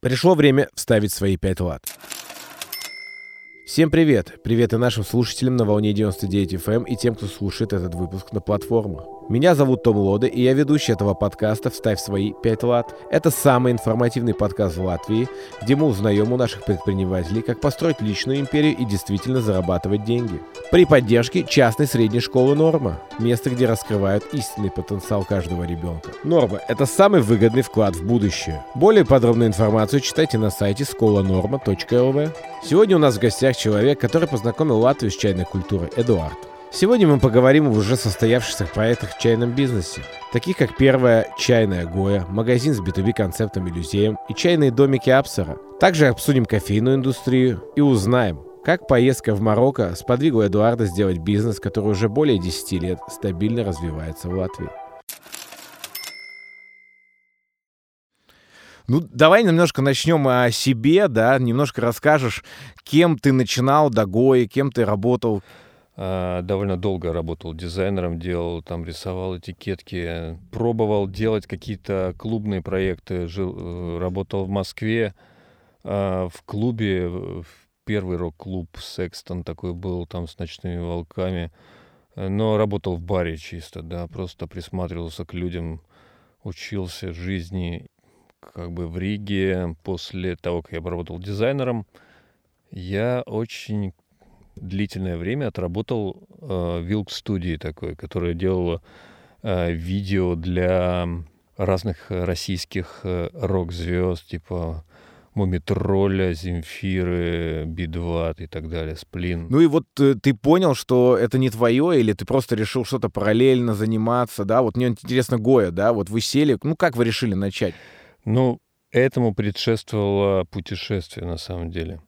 Пришло время вставить свои 5 лат. Всем привет! Привет и нашим слушателям на волне 99 FM эм и тем, кто слушает этот выпуск на платформах. Меня зовут Том Лоде, и я ведущий этого подкаста «Вставь свои 5 лат». Это самый информативный подкаст в Латвии, где мы узнаем у наших предпринимателей, как построить личную империю и действительно зарабатывать деньги. При поддержке частной средней школы «Норма» – место, где раскрывают истинный потенциал каждого ребенка. «Норма» – это самый выгодный вклад в будущее. Более подробную информацию читайте на сайте сколанорма.лв. Сегодня у нас в гостях человек, который познакомил Латвию с чайной культурой – Эдуард. Сегодня мы поговорим об уже состоявшихся проектах в чайном бизнесе, таких как первая чайная Гоя, магазин с B2B концептом Иллюзеем и чайные домики Апсера. Также обсудим кофейную индустрию и узнаем, как поездка в Марокко сподвигла Эдуарда сделать бизнес, который уже более 10 лет стабильно развивается в Латвии. Ну, давай немножко начнем о себе, да, немножко расскажешь, кем ты начинал до Гои, кем ты работал. А, довольно долго работал дизайнером, делал, там рисовал этикетки, пробовал делать какие-то клубные проекты, жил, э, работал в Москве, а, в клубе, в первый рок-клуб «Секстон» такой был, там с ночными волками, но работал в баре чисто, да, просто присматривался к людям, учился жизни как бы в Риге. После того, как я поработал дизайнером, я очень длительное время отработал э, Вилк студии такой, которая делала э, видео для разных российских э, рок-звезд, типа Мумитроля, Земфиры, Би-2 и так далее, Сплин. Ну и вот э, ты понял, что это не твое, или ты просто решил что-то параллельно заниматься, да? Вот мне интересно Гоя, да? Вот вы сели, ну как вы решили начать? Ну, этому предшествовало путешествие, на самом деле.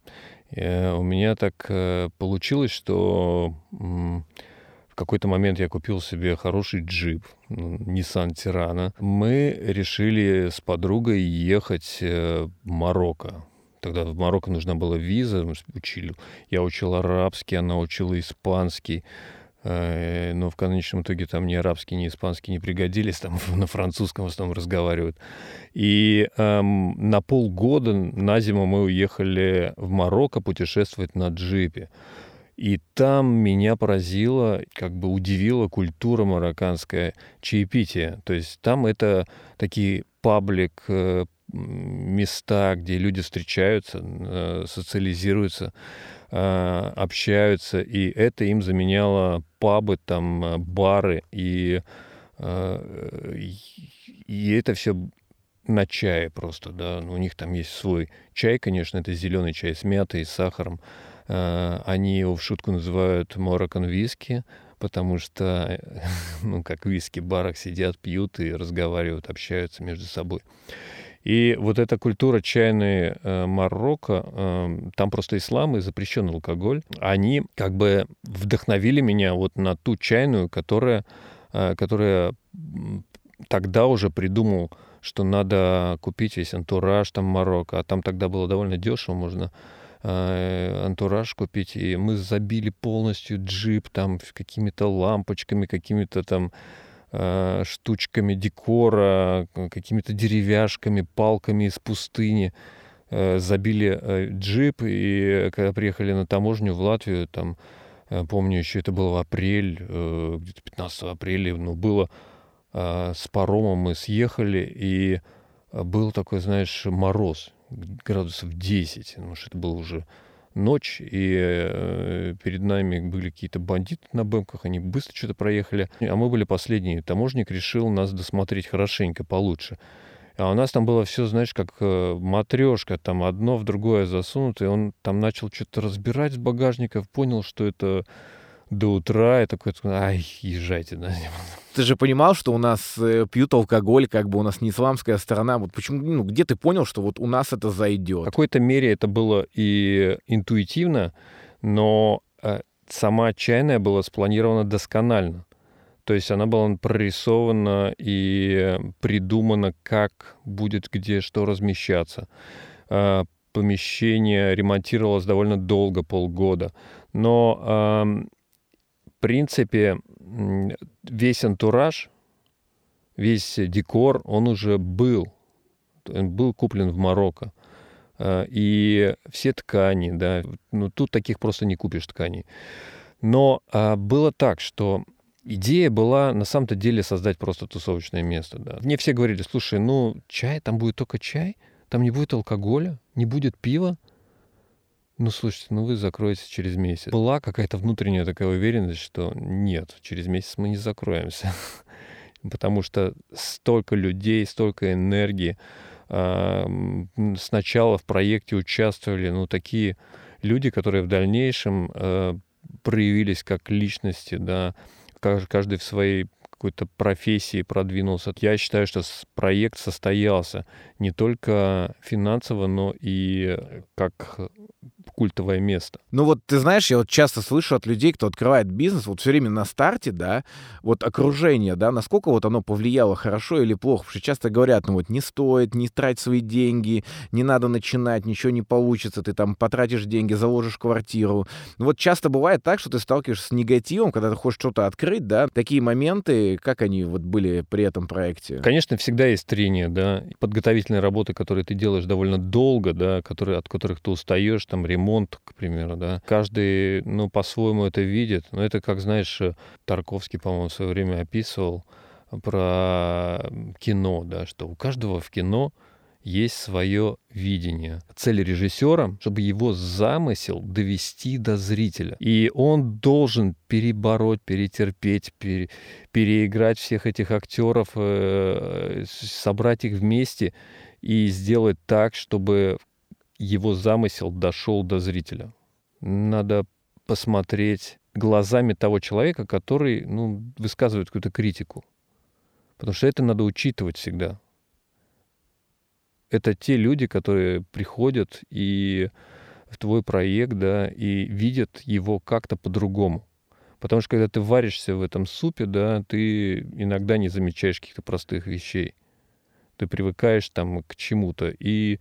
Э, у меня так э, получилось, что в какой-то момент я купил себе хороший джип, Nissan Tirana. Мы решили с подругой ехать э, в Марокко. Тогда в Марокко нужна была виза, учили. Я учил арабский, она учила испанский. Э, но в конечном итоге там ни арабский, ни испанский не пригодились, там на французском в основном разговаривают. И эм, на полгода на зиму мы уехали в Марокко путешествовать на джипе. И там меня поразила, как бы удивила культура марокканская чаепития. То есть там это такие паблик, э, места, где люди встречаются, э, социализируются. Э, общаются, и это им заменяло пабы, там, э, бары, и, э, и это все на чае просто, да, ну, у них там есть свой чай, конечно, это зеленый чай с мятой, с сахаром, они его в шутку называют морокон виски, потому что, ну, как виски в барах сидят, пьют и разговаривают, общаются между собой. И вот эта культура чайной э, Марокко, э, там просто ислам и запрещен алкоголь, они как бы вдохновили меня вот на ту чайную, которая, э, которая тогда уже придумал, что надо купить весь антураж там Марокко, а там тогда было довольно дешево, можно э, антураж купить, и мы забили полностью джип там какими-то лампочками, какими-то там Э, штучками декора, какими-то деревяшками, палками из пустыни. Э, забили э, джип, и когда приехали на таможню в Латвию, там, помню, еще это было в апрель, где-то 15 апреля, ну, было с паромом мы съехали, и был такой, знаешь, мороз, градусов 10, потому что это было уже ночь, и э, перед нами были какие-то бандиты на бэмках, они быстро что-то проехали, а мы были последние. Таможник решил нас досмотреть хорошенько, получше. А у нас там было все, знаешь, как э, матрешка, там одно в другое засунуто, и он там начал что-то разбирать с багажников, понял, что это до утра, и такой, ай, езжайте, да. Ты же понимал, что у нас э, пьют алкоголь, как бы у нас не исламская сторона. Вот почему, ну, где ты понял, что вот у нас это зайдет? В какой-то мере это было и интуитивно, но э, сама чайная была спланирована досконально. То есть она была прорисована и придумана, как будет где что размещаться. Э, помещение ремонтировалось довольно долго, полгода. Но принципе, весь антураж, весь декор, он уже был. Он был куплен в Марокко. э, и все ткани, да, ну тут таких просто не купишь тканей. Но а, было так, что идея была на самом-то деле создать просто тусовочное место. Да. Мне все говорили, слушай, ну чай, там будет только чай, там не будет алкоголя, не будет пива. Ну, слушайте, ну вы закроетесь через месяц. Была какая-то внутренняя такая уверенность, что нет, через месяц мы не закроемся. Потому что столько людей, столько энергии. Сначала в проекте участвовали, ну, такие люди, которые в дальнейшем э, проявились как личности, да, каждый в своей какой-то профессии продвинулся. Я считаю, что проект состоялся не только финансово, но и как культовое место. Ну вот ты знаешь, я вот часто слышу от людей, кто открывает бизнес, вот все время на старте, да, вот окружение, да, насколько вот оно повлияло хорошо или плохо, потому что часто говорят, ну вот не стоит, не трать свои деньги, не надо начинать, ничего не получится, ты там потратишь деньги, заложишь квартиру. Ну вот часто бывает так, что ты сталкиваешься с негативом, когда ты хочешь что-то открыть, да, такие моменты, как они вот были при этом проекте? Конечно, всегда есть трение, да, подготовительные работы, которые ты делаешь довольно долго, да, которые, от которых ты устаешь, там ремонт, к примеру, да. Каждый, ну, по-своему это видит. Но это, как, знаешь, Тарковский, по-моему, в свое время описывал про кино, да, что у каждого в кино есть свое видение. Цель режиссера, чтобы его замысел довести до зрителя. И он должен перебороть, перетерпеть, пере, переиграть всех этих актеров, э, собрать их вместе и сделать так, чтобы его замысел дошел до зрителя. Надо посмотреть глазами того человека, который ну, высказывает какую-то критику. Потому что это надо учитывать всегда. Это те люди, которые приходят и в твой проект, да, и видят его как-то по-другому. Потому что когда ты варишься в этом супе, да, ты иногда не замечаешь каких-то простых вещей. Ты привыкаешь там к чему-то. И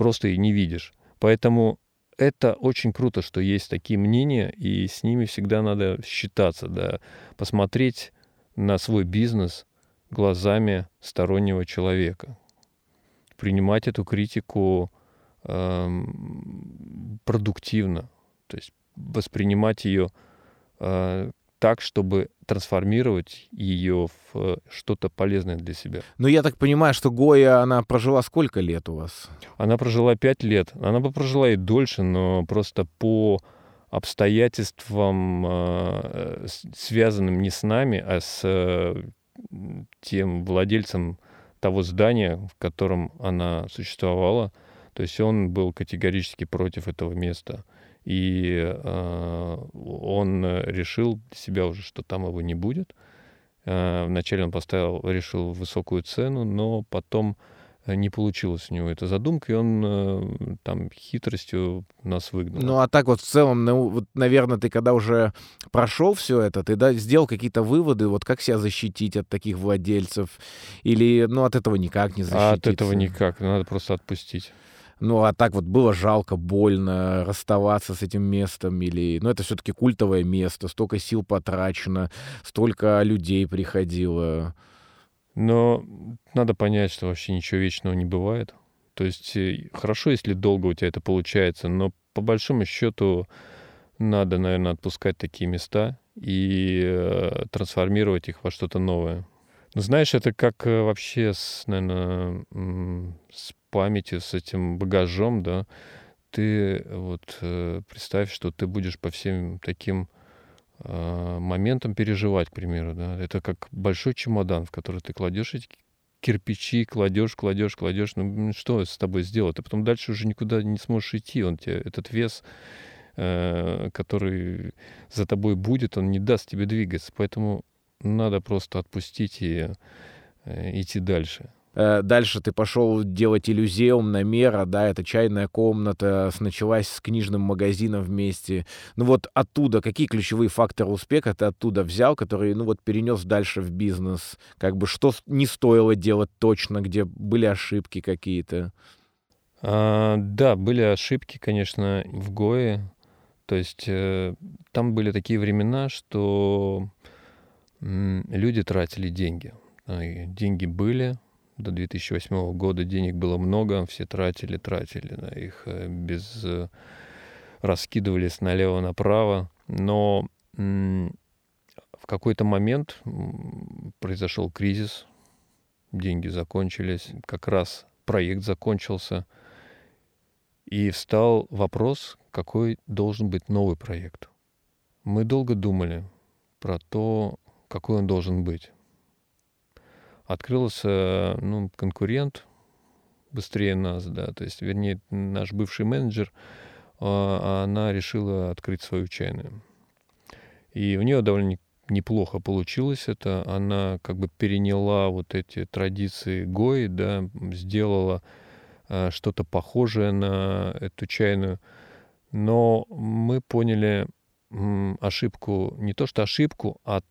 просто и не видишь. Поэтому это очень круто, что есть такие мнения, и с ними всегда надо считаться, да, посмотреть на свой бизнес глазами стороннего человека, принимать эту критику э, продуктивно, то есть воспринимать ее э, так, чтобы трансформировать ее в э, что-то полезное для себя. Но я так понимаю, что Гоя, она прожила сколько лет у вас? Она прожила пять лет. Она бы прожила и дольше, но просто по обстоятельствам, э, связанным не с нами, а с э, тем владельцем того здания, в котором она существовала. То есть он был категорически против этого места. И э, он решил для себя уже, что там его не будет. Э, вначале он поставил, решил высокую цену, но потом не получилось у него эта задумка, и он э, там хитростью нас выгнал. Ну а так вот в целом, ну, вот, наверное, ты когда уже прошел все это, ты да, сделал какие-то выводы, вот как себя защитить от таких владельцев, или ну от этого никак не защититься? А от этого никак, надо просто отпустить. Ну, а так вот было жалко, больно расставаться с этим местом или... Ну, это все-таки культовое место, столько сил потрачено, столько людей приходило. Но надо понять, что вообще ничего вечного не бывает. То есть э, хорошо, если долго у тебя это получается, но по большому счету надо, наверное, отпускать такие места и э, трансформировать их во что-то новое. Ну, знаешь, это как э, вообще с, наверное, с памятью, с этим багажом, да, ты вот э, представь, что ты будешь по всем таким э, моментам переживать, к примеру, да. Это как большой чемодан, в который ты кладешь эти кирпичи, кладешь, кладешь, кладешь. Ну что с тобой сделать? Ты потом дальше уже никуда не сможешь идти. Он тебе этот вес, э, который за тобой будет, он не даст тебе двигаться. Поэтому надо просто отпустить и э, идти дальше. Э, дальше ты пошел делать иллюзиум на мера, да, это чайная комната, началась с книжным магазином вместе. Ну вот оттуда, какие ключевые факторы успеха ты оттуда взял, которые, ну вот, перенес дальше в бизнес? Как бы что не стоило делать точно, где были ошибки какие-то? А, да, были ошибки, конечно, в Гое. То есть э, там были такие времена, что люди тратили деньги. Деньги были, до 2008 года денег было много, все тратили, тратили на их э, без... Э, раскидывались налево направо. Но в какой-то момент произошел кризис, деньги закончились, как раз проект закончился, и встал вопрос, какой должен быть новый проект. Мы долго думали про то, какой он должен быть. Открылся ну, конкурент быстрее нас, да, то есть, вернее, наш бывший менеджер, а, она решила открыть свою чайную. И у нее довольно неплохо получилось это. Она как бы переняла вот эти традиции Гои, да, сделала э, что-то похожее на эту чайную. Но мы поняли ошибку, не то что ошибку, а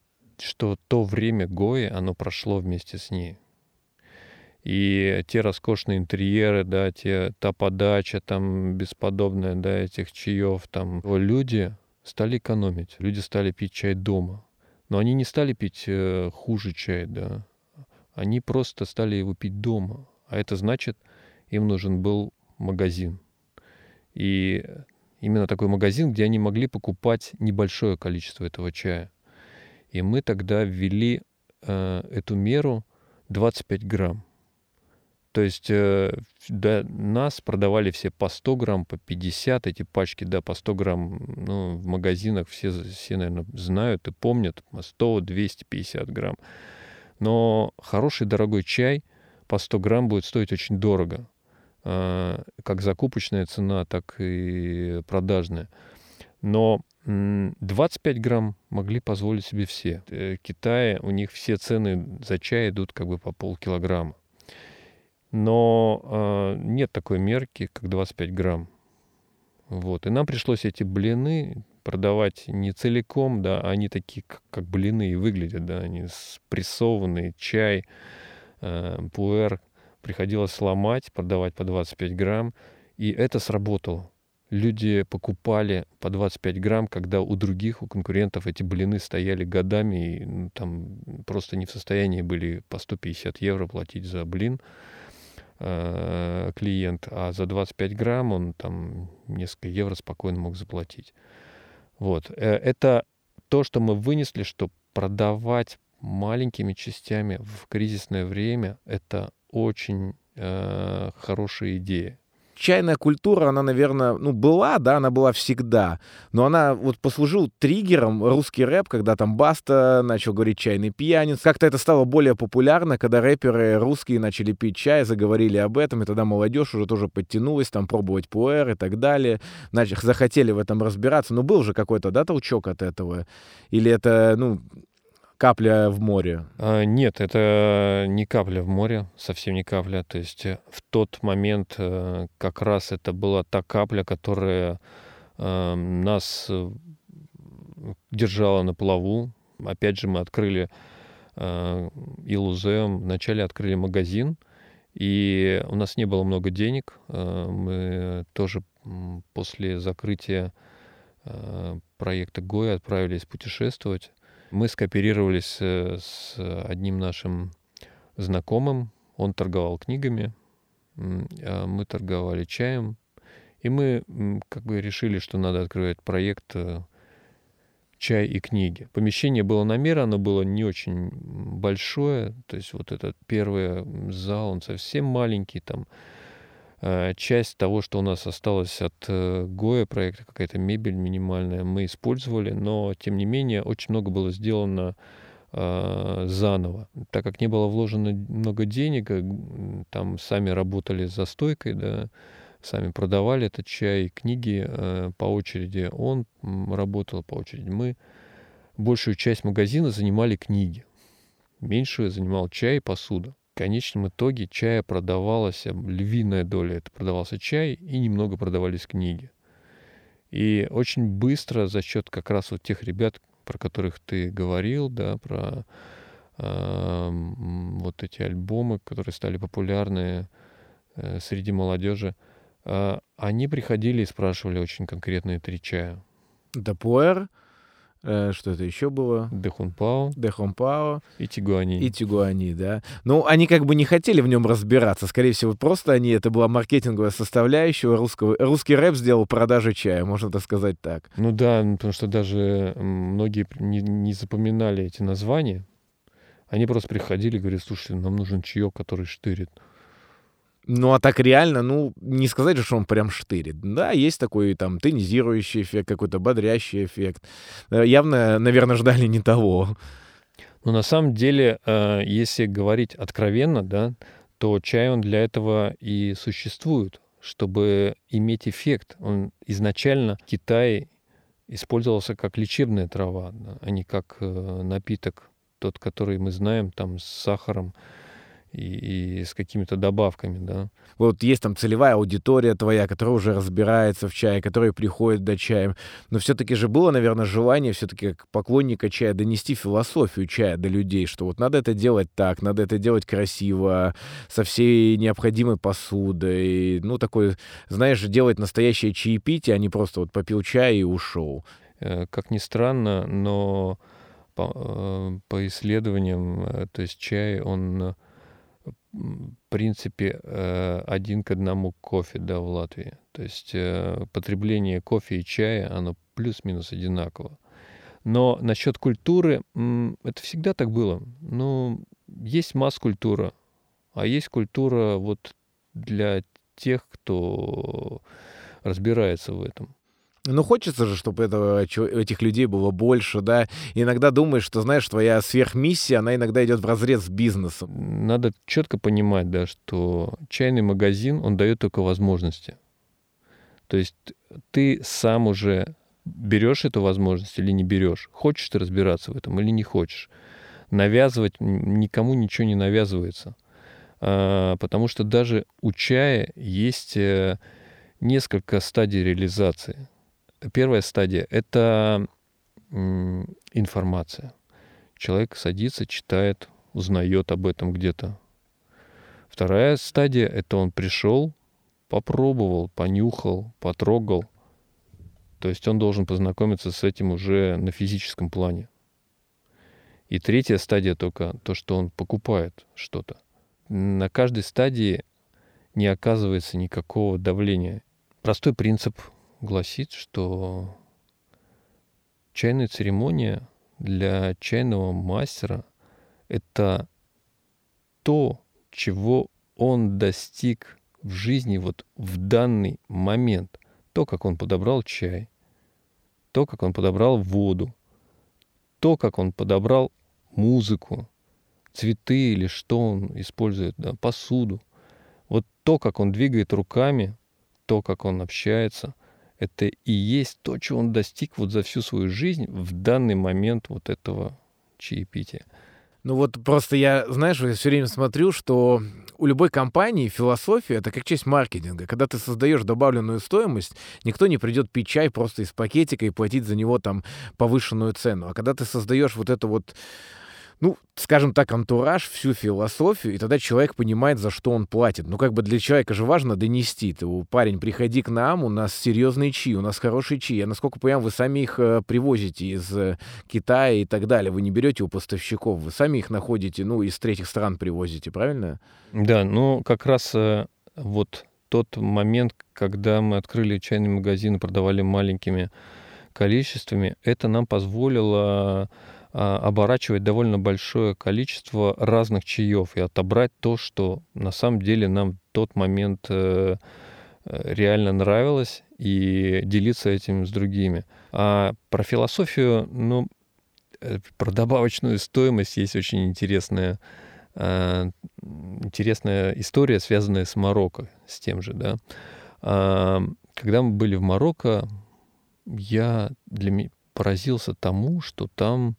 что то время Гои, оно прошло вместе с ней. И те роскошные интерьеры, да, те, та подача там бесподобная, да, этих чаев, там, люди стали экономить, люди стали пить чай дома. Но они не стали пить э, хуже чай, да. Они просто стали его пить дома. А это значит, им нужен был магазин. И именно такой магазин, где они могли покупать небольшое количество этого чая. И мы тогда ввели э, эту меру 25 грамм. То есть э, да, нас продавали все по 100 грамм, по 50 эти пачки, да, по 100 грамм. Ну, в магазинах все, все, наверное, знают и помнят 100-250 грамм. Но хороший дорогой чай по 100 грамм будет стоить очень дорого. Э, как закупочная цена, так и продажная. Но 25 грамм могли позволить себе все. В э, Китае у них все цены за чай идут как бы по полкилограмма. Но э, нет такой мерки, как 25 грамм. Вот. И нам пришлось эти блины продавать не целиком, да, а они такие, как, как блины и выглядят, да, они спрессованные, чай, э, пуэр. Приходилось сломать, продавать по 25 грамм. И это сработало. Люди покупали по 25 грамм, когда у других, у конкурентов эти блины стояли годами, и ну, там просто не в состоянии были по 150 евро платить за блин. Э, клиент, а за 25 грамм он там несколько евро спокойно мог заплатить. Вот. Э, это то, что мы вынесли, что продавать маленькими частями в кризисное время, это очень э, хорошая идея чайная культура, она, наверное, ну, была, да, она была всегда, но она вот послужил триггером русский рэп, когда там Баста начал говорить «чайный пьяниц». Как-то это стало более популярно, когда рэперы русские начали пить чай, заговорили об этом, и тогда молодежь уже тоже подтянулась, там, пробовать пуэр и так далее. Значит, захотели в этом разбираться. Но был же какой-то, да, толчок от этого? Или это, ну, капля в море? А, нет, это не капля в море, совсем не капля. То есть э, в тот момент э, как раз это была та капля, которая э, нас держала на плаву. Опять же, мы открыли Илузеум, вначале открыли магазин, и у нас не было много денег. Мы тоже после закрытия проекта ГОИ отправились путешествовать. Мы скооперировались э, с одним нашим знакомым. Он торговал книгами, а мы торговали чаем. И мы как бы решили, что надо открывать проект э, чай и книги. Помещение было на мер, оно было не очень большое. То есть вот этот первый зал, он совсем маленький, там часть того, что у нас осталось от э, Гоя проекта, какая-то мебель минимальная, мы использовали, но тем не менее очень много было сделано э, заново. Так как не было вложено много денег, там сами работали за стойкой, да, сами продавали этот чай, книги по очереди. Он работал по очереди. Мы большую часть магазина занимали книги. Меньшую занимал чай и посуда конечном итоге чая продавалась, э, львиная доля это продавался чай, и немного продавались книги. И очень быстро за счет как раз вот тех ребят, про которых ты говорил, да, про э, вот эти альбомы, которые стали популярны э, среди молодежи, э, они приходили и спрашивали очень конкретные три чая. Да пуэр, Э, что это еще было? Дехунпао Дехунпао. и Тигуани. И Тигуани, да. Ну, они как бы не хотели в нем разбираться. Скорее всего, просто они, это была маркетинговая составляющая русского. Русский рэп сделал продажи чая, можно так сказать так. Ну да, потому что даже многие не, не запоминали эти названия. Они просто приходили и говорили, слушайте, нам нужен чаек, который штырит. Ну, а так реально, ну, не сказать что он прям штырит. Да, есть такой там тонизирующий эффект, какой-то бодрящий эффект. Э, явно, наверное, ждали не того. Ну, на самом деле, э, если говорить откровенно, да, то чай, он для этого и существует, чтобы иметь эффект. Он изначально в Китае использовался как лечебная трава, а не как э, напиток, тот, который мы знаем, там, с сахаром, и, и с какими-то добавками, да. Вот есть там целевая аудитория твоя, которая уже разбирается в чае, которая приходит до чая. Но все-таки же было, наверное, желание все-таки как поклонника чая донести философию чая до людей, что вот надо это делать так, надо это делать красиво, со всей необходимой посудой. Ну, такой, знаешь, делать настоящее чаепитие, а не просто вот попил чай и ушел. Э, как ни странно, но по, э, по исследованиям, э, то есть чай, он принципе, э, один к одному кофе, да, в Латвии. То есть э, потребление кофе и чая, оно плюс-минус одинаково. Но насчет культуры, это всегда так было. Ну, есть масс-культура, а есть культура вот для тех, кто разбирается в этом. Ну, хочется же, чтобы этого, этих людей было больше, да. Иногда думаешь, что, знаешь, твоя сверхмиссия, она иногда идет в разрез с бизнесом. Надо четко понимать, да, что чайный магазин, он дает только возможности. То есть ты сам уже берешь эту возможность или не берешь. Хочешь ты разбираться в этом или не хочешь. Навязывать никому ничего не навязывается. А, потому что даже у чая есть э, несколько стадий реализации. Первая стадия — это информация. Человек садится, читает, узнает об этом где-то. Вторая стадия — это он пришел, попробовал, понюхал, потрогал. То есть он должен познакомиться с этим уже на физическом плане. И третья стадия только то, что он покупает что-то. На каждой стадии не оказывается никакого давления. Простой принцип гласит, что чайная церемония для чайного мастера — это то, чего он достиг в жизни вот в данный момент. То, как он подобрал чай, то, как он подобрал воду, то, как он подобрал музыку, цветы или что он использует, да, посуду. Вот то, как он двигает руками, то, как он общается, это и есть то, чего он достиг вот за всю свою жизнь в данный момент вот этого чаепития. Ну вот просто я, знаешь, я все время смотрю, что у любой компании философия — это как часть маркетинга. Когда ты создаешь добавленную стоимость, никто не придет пить чай просто из пакетика и платить за него там повышенную цену. А когда ты создаешь вот это вот ну, скажем так, антураж, всю философию, и тогда человек понимает, за что он платит. Ну, как бы для человека же важно донести. Ты, парень, приходи к нам, у нас серьезные чаи, у нас хорошие чаи. Я, насколько понимаю, вы сами их э, привозите из э, Китая и так далее. Вы не берете у поставщиков, вы сами их находите, ну, из третьих стран привозите, правильно? Да, ну, как раз э, вот тот момент, когда мы открыли чайный магазин и продавали маленькими количествами, это нам позволило оборачивать довольно большое количество разных чаев и отобрать то, что на самом деле нам в тот момент э, э, реально нравилось, и делиться этим с другими. А про философию, ну, э, про добавочную стоимость есть очень интересная, интересная история, связанная с Марокко, с тем же, да. А, когда мы были в Марокко, я для меня поразился тому, что там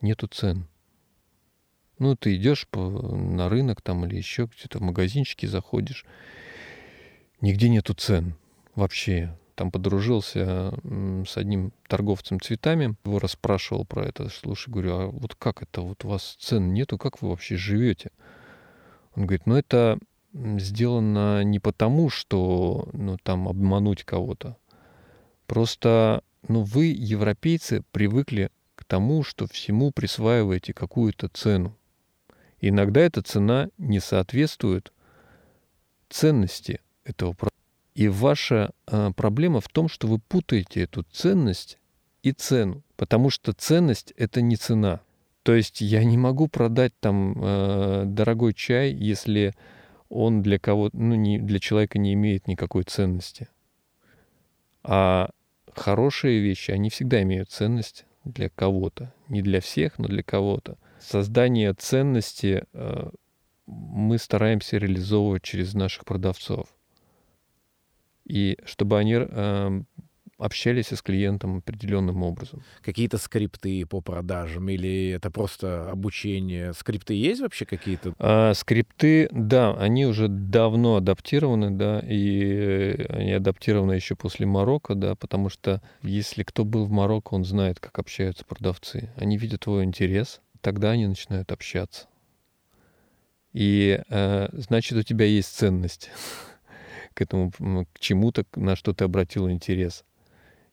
нету цен. Ну, ты идешь по, на рынок там или еще где-то в магазинчики заходишь, нигде нету цен вообще. Там подружился с одним торговцем цветами, его расспрашивал про это. Слушай, говорю, а вот как это, вот у вас цен нету, как вы вообще живете? Он говорит, ну это сделано не потому, что ну, там обмануть кого-то. Просто но вы, европейцы, привыкли тому, что всему присваиваете какую-то цену. Иногда эта цена не соответствует ценности этого продукта. И ваша э, проблема в том, что вы путаете эту ценность и цену, потому что ценность это не цена. То есть я не могу продать там э, дорогой чай, если он для кого, ну не для человека не имеет никакой ценности. А хорошие вещи, они всегда имеют ценность для кого-то, не для всех, но для кого-то. Создание ценности э, мы стараемся реализовывать через наших продавцов. И чтобы они э, общались с клиентом определенным образом. Какие-то скрипты по продажам или это просто обучение? Скрипты есть вообще какие-то? А, скрипты, да, они уже давно адаптированы, да, и они адаптированы еще после Марокко, да, потому что если кто был в Марокко, он знает, как общаются продавцы. Они видят твой интерес, тогда они начинают общаться. И э, значит, у тебя есть ценность к этому, к чему-то, на что ты обратил интерес.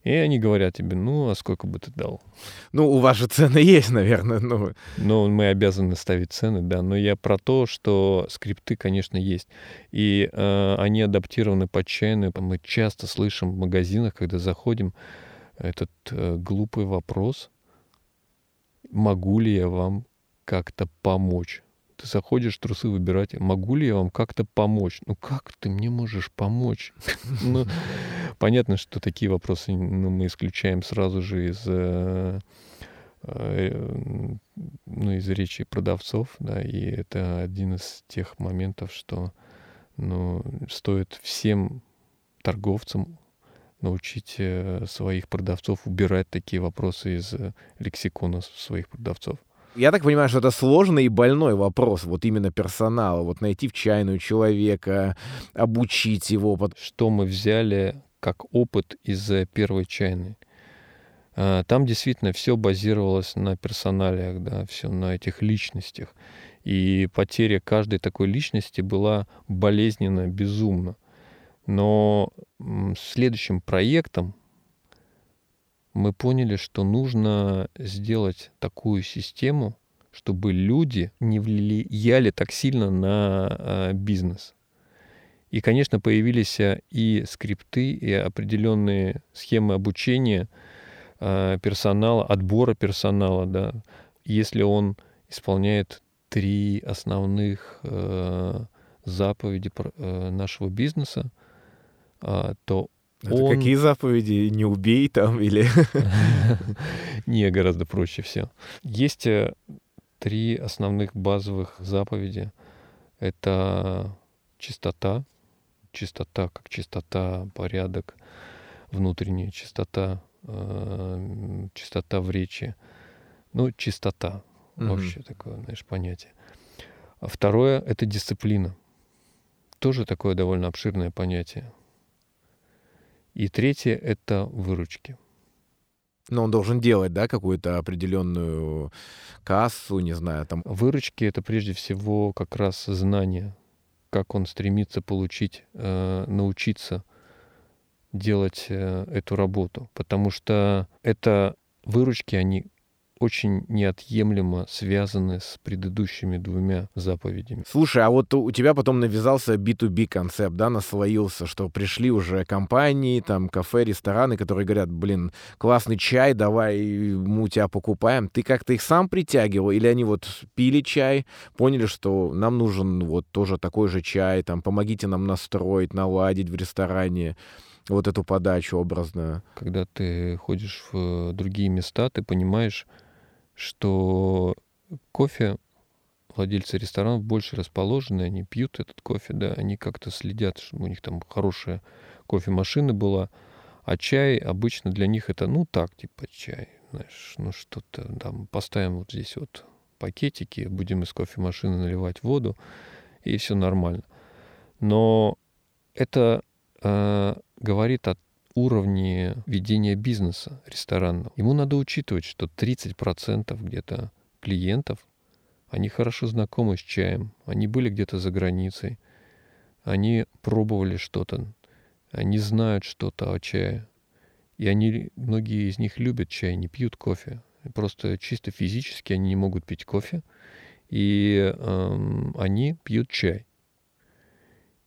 И они говорят тебе, ну, а сколько бы ты дал? Ну, у вас же цены есть, наверное. Ну, ну мы обязаны ставить цены, да. Но я про то, что скрипты, конечно, есть. И э, они адаптированы под чайную. Мы часто слышим в магазинах, когда заходим, этот э, глупый вопрос, могу ли я вам как-то помочь? Ты заходишь трусы выбирать, могу ли я вам как-то помочь? Ну как ты мне можешь помочь? Ну, понятно, что такие вопросы ну, мы исключаем сразу же из, э, э, ну, из речи продавцов, да, и это один из тех моментов, что ну, стоит всем торговцам научить э, своих продавцов убирать такие вопросы из лексикона своих продавцов. Я так понимаю, что это сложный и больной вопрос, вот именно персонала, вот найти в чайную человека, обучить его. Что мы взяли как опыт из первой чайной? А, там действительно все базировалось на персоналиях, да, все на этих личностях. И потеря каждой такой личности была болезненно, безумно. Но следующим проектом мы поняли, что нужно сделать такую систему, чтобы люди не влияли так сильно на а, бизнес. И, конечно, появились а, и скрипты, и определенные схемы обучения а, персонала, отбора персонала. Да. Если он исполняет три основных заповеди нашего бизнеса, то это он... какие заповеди? Не убей там или... Не, гораздо проще все. Есть э, три основных базовых заповеди. Это чистота, чистота как чистота, порядок, внутренняя чистота, э, чистота в речи. Ну, чистота. Угу. Вообще такое, знаешь, понятие. А второе — это дисциплина. Тоже такое довольно обширное понятие. И третье — это выручки. Но он должен делать, да, какую-то определенную кассу, не знаю, там. Выручки — это прежде всего как раз знание, как он стремится получить, э, научиться делать э, эту работу. Потому что это выручки, они очень неотъемлемо связаны с предыдущими двумя заповедями. Слушай, а вот у тебя потом навязался B2B концепт, да, наслоился, что пришли уже компании, там, кафе, рестораны, которые говорят, блин, классный чай, давай мы у тебя покупаем. Ты как-то их сам притягивал, или они вот пили чай, поняли, что нам нужен вот тоже такой же чай, там, помогите нам настроить, наладить в ресторане вот эту подачу образную. Когда ты ходишь в другие места, ты понимаешь, что кофе владельцы ресторанов больше расположены, они пьют этот кофе, да, они как-то следят, чтобы у них там хорошая кофемашина была, а чай обычно для них это, ну так, типа чай, знаешь, ну что-то там, поставим вот здесь вот пакетики, будем из кофемашины наливать воду, и все нормально. Но это э, говорит о уровне ведения бизнеса ресторанного. Ему надо учитывать, что 30% где-то клиентов, они хорошо знакомы с чаем, они были где-то за границей, они пробовали что-то, они знают что-то о чае. И они, многие из них любят чай, не пьют кофе. Просто чисто физически они не могут пить кофе, и эм, они пьют чай.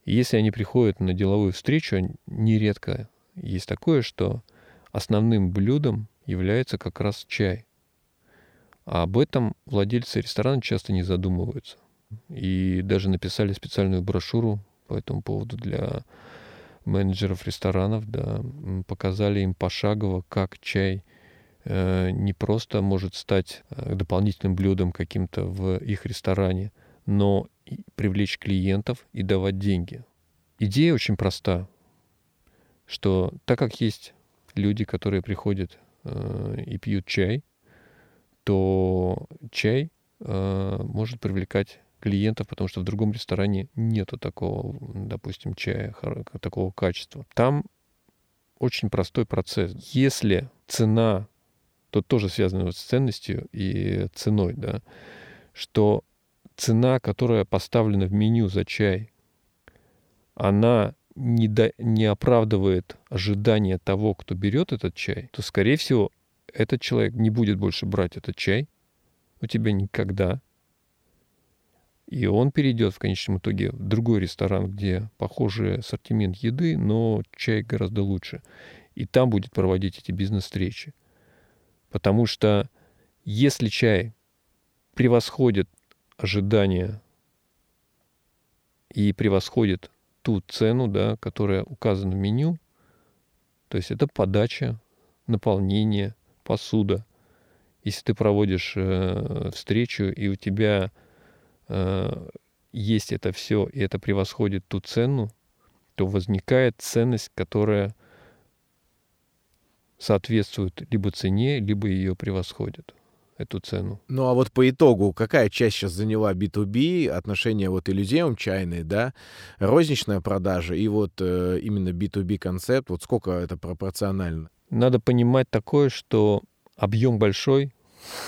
И если они приходят на деловую встречу, нередко есть такое, что основным блюдом является как раз чай. А об этом владельцы ресторана часто не задумываются. И даже написали специальную брошюру по этому поводу для менеджеров ресторанов, да, показали им пошагово, как чай э, не просто может стать э, дополнительным блюдом каким-то в их ресторане, но привлечь клиентов и давать деньги. Идея очень проста, что так как есть люди, которые приходят э, и пьют чай, то чай э, может привлекать клиентов, потому что в другом ресторане нету такого, допустим, чая, такого качества. Там очень простой процесс. Если цена, то тоже связано с ценностью и ценой, да, что цена, которая поставлена в меню за чай, она не, до, не оправдывает ожидания того, кто берет этот чай, то, скорее всего, этот человек не будет больше брать этот чай у тебя никогда. И он перейдет в конечном итоге в другой ресторан, где похожий ассортимент еды, но чай гораздо лучше. И там будет проводить эти бизнес-встречи. Потому что если чай превосходит ожидания и превосходит ту цену, да, которая указана в меню, то есть это подача, наполнение, посуда. Если ты проводишь э, встречу и у тебя э, есть это все, и это превосходит ту цену, то возникает ценность, которая соответствует либо цене, либо ее превосходит эту цену. Ну а вот по итогу, какая часть сейчас заняла B2B, отношения вот иллюзиум чайные, да, розничная продажа и вот э, именно B2B концепт, вот сколько это пропорционально? Надо понимать такое, что объем большой,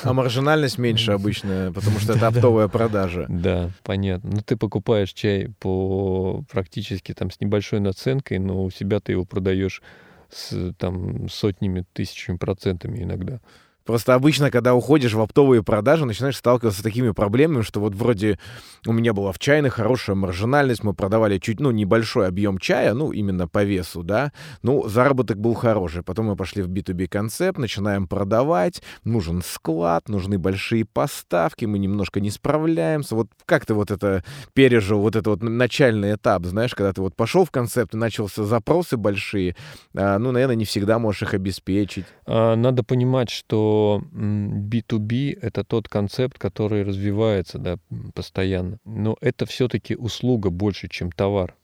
а маржинальность меньше обычно, потому что это оптовая продажа. Да, понятно. Ну, ты покупаешь чай по практически там с небольшой наценкой, но у себя ты его продаешь с там сотнями, тысячами процентами иногда. Просто обычно, когда уходишь в оптовые продажи, начинаешь сталкиваться с такими проблемами, что вот вроде у меня была в чайной хорошая маржинальность, мы продавали чуть, ну, небольшой объем чая, ну, именно по весу, да, ну, заработок был хороший. Потом мы пошли в B2B концепт, начинаем продавать, нужен склад, нужны большие поставки, мы немножко не справляемся. Вот как ты вот это пережил, вот этот вот начальный этап, знаешь, когда ты вот пошел в концепт и начался запросы большие, а, ну, наверное, не всегда можешь их обеспечить. А, надо понимать, что B2B — это тот концепт, который развивается да, постоянно. Но это все-таки услуга больше, чем товар.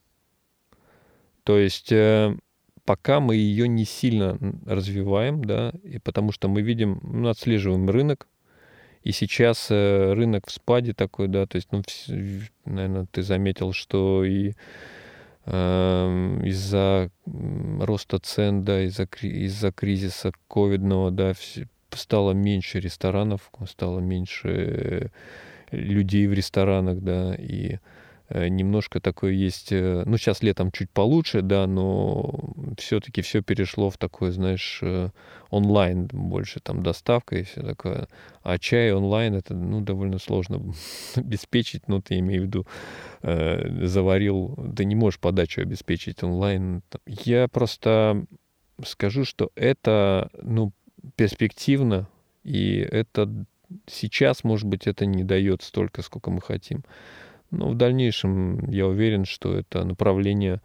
То есть э, пока мы ее не сильно развиваем, да, и потому что мы видим, мы отслеживаем рынок, и сейчас э, рынок в спаде такой, да, то есть, ну, наверное, ты заметил, что и э, из-за роста цен, да, из-за из кризиса ковидного, да, стало меньше ресторанов, стало меньше людей в ресторанах, да, и э, немножко такое есть, э, ну, сейчас летом чуть получше, да, но все-таки все перешло в такое, знаешь, э, онлайн больше, там, доставка и все такое. А чай онлайн это, ну, довольно сложно обеспечить, ну, ты имею в виду, э, заварил, ты не можешь подачу обеспечить онлайн. Я просто скажу, что это, ну, перспективно, и это сейчас, может быть, это не дает столько, сколько мы хотим. Но в дальнейшем я уверен, что это направление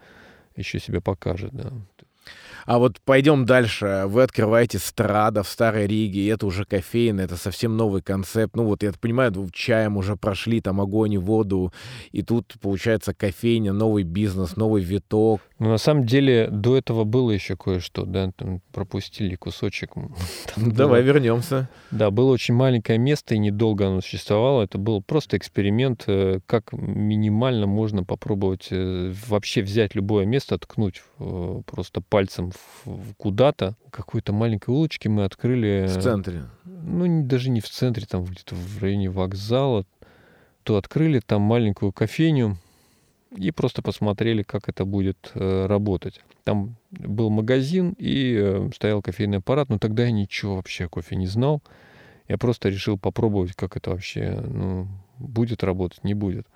еще себя покажет. Да. А вот пойдем дальше. Вы открываете Страда в Старой Риге, и это уже кофейна, это совсем новый концепт. Ну вот, я понимаю, чаем уже прошли, там огонь и воду, и тут, получается, кофейня, новый бизнес, новый виток. Ну, на самом деле, до этого было еще кое-что, да, там пропустили кусочек. Там Давай было... вернемся. Да, было очень маленькое место, и недолго оно существовало. Это был просто эксперимент, э, как минимально можно попробовать э, вообще взять любое место, ткнуть э, просто пальцем куда-то. Какой-то маленькой улочки мы открыли. В центре? Ну, даже не в центре, там где-то в районе вокзала. То открыли там маленькую кофейню, и просто посмотрели, как это будет э, работать. Там был магазин и э, стоял кофейный аппарат, но тогда я ничего вообще о кофе не знал. Я просто решил попробовать, как это вообще ну, будет работать, не будет.